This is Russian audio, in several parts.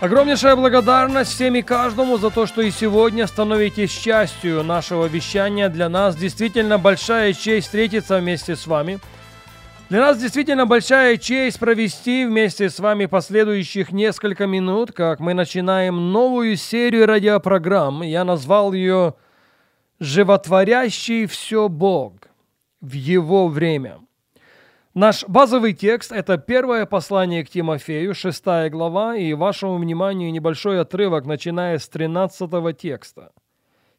Огромнейшая благодарность всем и каждому за то, что и сегодня становитесь частью нашего вещания. Для нас действительно большая честь встретиться вместе с вами. Для нас действительно большая честь провести вместе с вами последующих несколько минут, как мы начинаем новую серию радиопрограмм. Я назвал ее «Животворящий все Бог в Его время». Наш базовый текст – это первое послание к Тимофею, шестая глава, и вашему вниманию небольшой отрывок, начиная с 13 текста.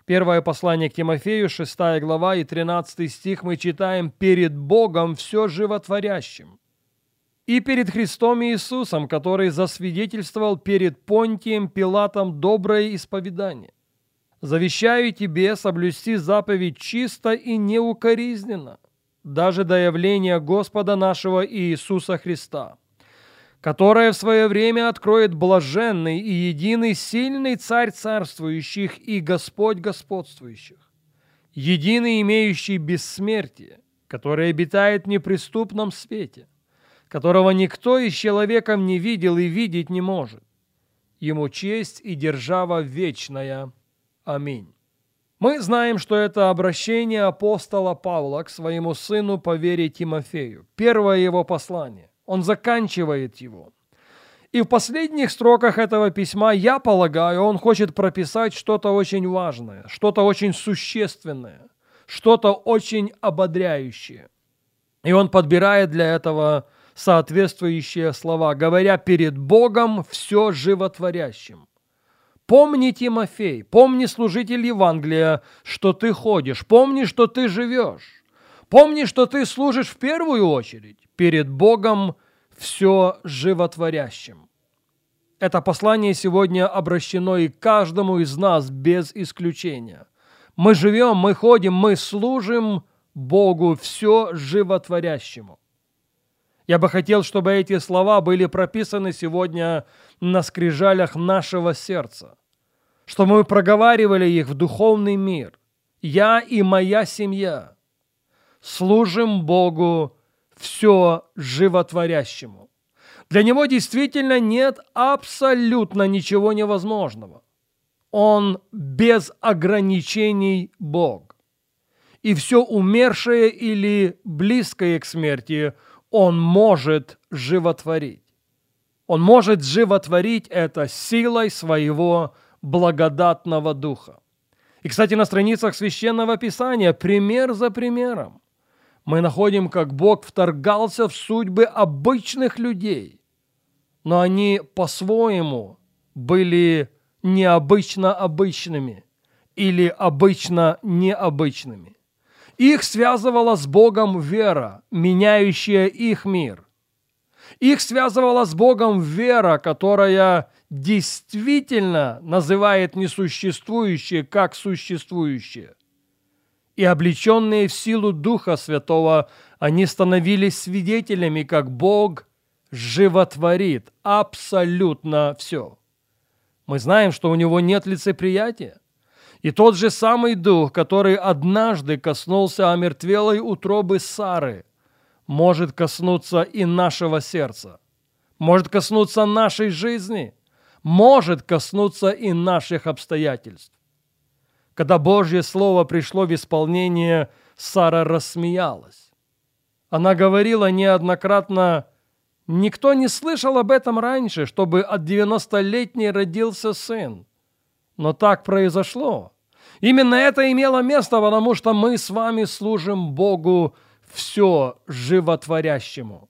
Первое послание к Тимофею, шестая глава и 13 стих мы читаем «Перед Богом все животворящим» и перед Христом Иисусом, который засвидетельствовал перед Понтием Пилатом доброе исповедание. Завещаю тебе соблюсти заповедь чисто и неукоризненно – даже до явления Господа нашего Иисуса Христа, которое в свое время откроет блаженный и единый сильный Царь царствующих и Господь господствующих, единый имеющий бессмертие, который обитает в неприступном свете, которого никто из человеком не видел и видеть не может. Ему честь и держава вечная. Аминь. Мы знаем, что это обращение апостола Павла к своему сыну по вере Тимофею, первое его послание. Он заканчивает его. И в последних строках этого письма, я полагаю, он хочет прописать что-то очень важное, что-то очень существенное, что-то очень ободряющее. И он подбирает для этого соответствующие слова, говоря перед Богом все животворящим. Помни, Тимофей, помни, служитель Евангелия, что ты ходишь, помни, что ты живешь. Помни, что ты служишь в первую очередь перед Богом все животворящим. Это послание сегодня обращено и каждому из нас без исключения. Мы живем, мы ходим, мы служим Богу все животворящему. Я бы хотел, чтобы эти слова были прописаны сегодня на скрижалях нашего сердца чтобы мы проговаривали их в духовный мир. Я и моя семья служим Богу все животворящему. Для Него действительно нет абсолютно ничего невозможного. Он без ограничений Бог. И все умершее или близкое к смерти Он может животворить. Он может животворить это силой своего благодатного Духа. И, кстати, на страницах Священного Писания, пример за примером, мы находим, как Бог вторгался в судьбы обычных людей, но они по-своему были необычно обычными или обычно необычными. Их связывала с Богом вера, меняющая их мир. Их связывала с Богом вера, которая действительно называет несуществующее как существующее. И облеченные в силу Духа Святого, они становились свидетелями, как Бог животворит абсолютно все. Мы знаем, что у Него нет лицеприятия. И тот же самый Дух, который однажды коснулся омертвелой утробы Сары, может коснуться и нашего сердца, может коснуться нашей жизни – может коснуться и наших обстоятельств. Когда Божье Слово пришло в исполнение, Сара рассмеялась. Она говорила неоднократно, «Никто не слышал об этом раньше, чтобы от девяностолетней родился сын». Но так произошло. Именно это имело место, потому что мы с вами служим Богу все животворящему.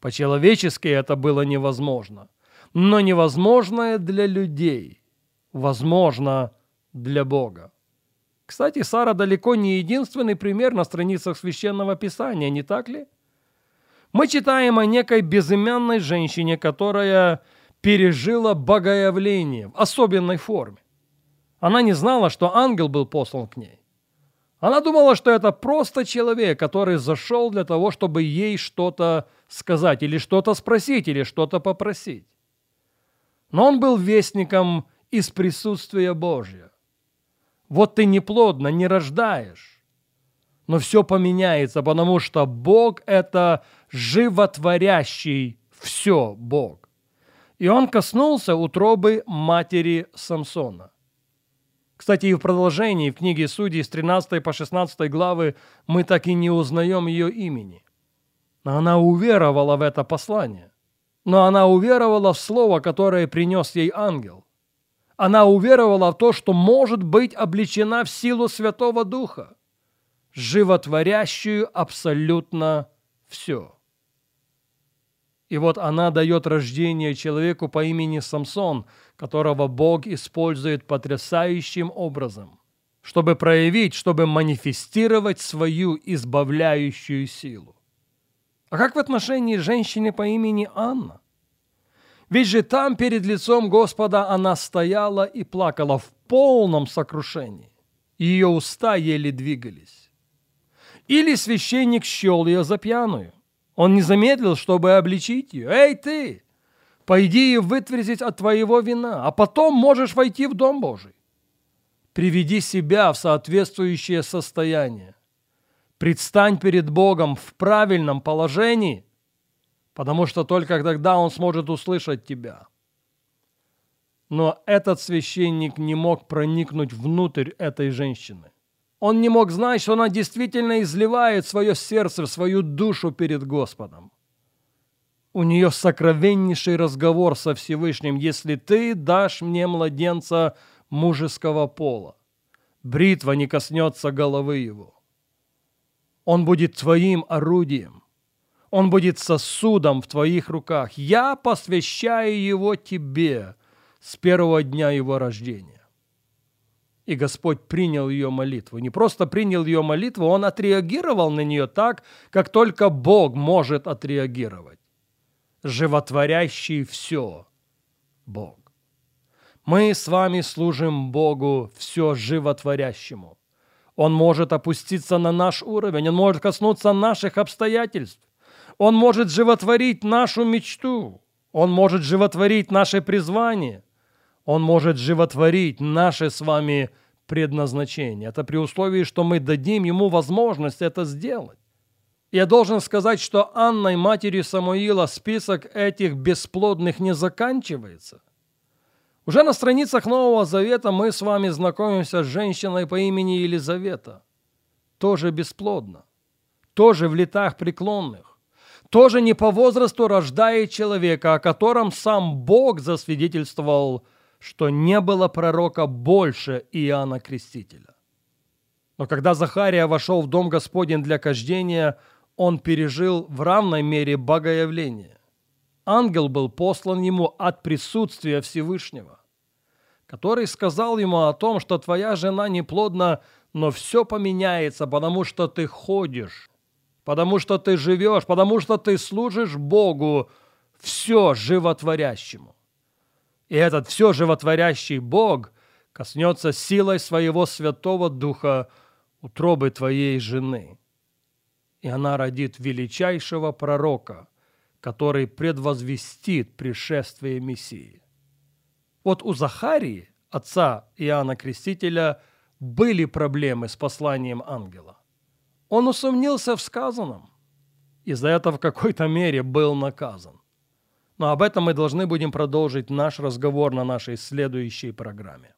По-человечески это было невозможно – но невозможное для людей возможно для Бога. Кстати, Сара далеко не единственный пример на страницах Священного Писания, не так ли? Мы читаем о некой безымянной женщине, которая пережила богоявление в особенной форме. Она не знала, что ангел был послан к ней. Она думала, что это просто человек, который зашел для того, чтобы ей что-то сказать, или что-то спросить, или что-то попросить. Но он был вестником из присутствия Божьего. Вот ты неплодно не рождаешь, но все поменяется, потому что Бог – это животворящий все Бог. И он коснулся утробы матери Самсона. Кстати, и в продолжении в книге Судей с 13 по 16 главы мы так и не узнаем ее имени. Но она уверовала в это послание. Но она уверовала в слово, которое принес ей ангел. Она уверовала в то, что может быть обличена в силу Святого Духа, животворящую абсолютно все. И вот она дает рождение человеку по имени Самсон, которого Бог использует потрясающим образом, чтобы проявить, чтобы манифестировать свою избавляющую силу. А как в отношении женщины по имени Анна? Ведь же там перед лицом Господа она стояла и плакала в полном сокрушении. Ее уста еле двигались. Или священник счел ее за пьяную. Он не замедлил, чтобы обличить ее. «Эй, ты! Пойди и вытверзить от твоего вина, а потом можешь войти в Дом Божий. Приведи себя в соответствующее состояние. Предстань перед Богом в правильном положении – потому что только тогда он сможет услышать тебя. Но этот священник не мог проникнуть внутрь этой женщины. Он не мог знать, что она действительно изливает свое сердце, свою душу перед Господом. У нее сокровеннейший разговор со Всевышним, если ты дашь мне младенца мужеского пола. Бритва не коснется головы его. Он будет твоим орудием. Он будет сосудом в твоих руках. Я посвящаю его тебе с первого дня его рождения. И Господь принял ее молитву. Не просто принял ее молитву, Он отреагировал на нее так, как только Бог может отреагировать. Животворящий все Бог. Мы с вами служим Богу все животворящему. Он может опуститься на наш уровень, Он может коснуться наших обстоятельств. Он может животворить нашу мечту. Он может животворить наше призвание. Он может животворить наше с вами предназначение. Это при условии, что мы дадим ему возможность это сделать. Я должен сказать, что Анной, матерью Самуила, список этих бесплодных не заканчивается. Уже на страницах Нового Завета мы с вами знакомимся с женщиной по имени Елизавета. Тоже бесплодно. Тоже в летах преклонных тоже не по возрасту рождает человека, о котором сам Бог засвидетельствовал, что не было пророка больше Иоанна Крестителя. Но когда Захария вошел в дом Господень для кождения, он пережил в равной мере богоявление. Ангел был послан ему от присутствия Всевышнего, который сказал ему о том, что твоя жена неплодна, но все поменяется, потому что ты ходишь потому что ты живешь, потому что ты служишь Богу, все животворящему. И этот все животворящий Бог коснется силой своего Святого Духа утробы твоей жены. И она родит величайшего пророка, который предвозвестит пришествие Мессии. Вот у Захарии, отца Иоанна Крестителя, были проблемы с посланием ангела. Он усомнился в сказанном и за это в какой-то мере был наказан. Но об этом мы должны будем продолжить наш разговор на нашей следующей программе.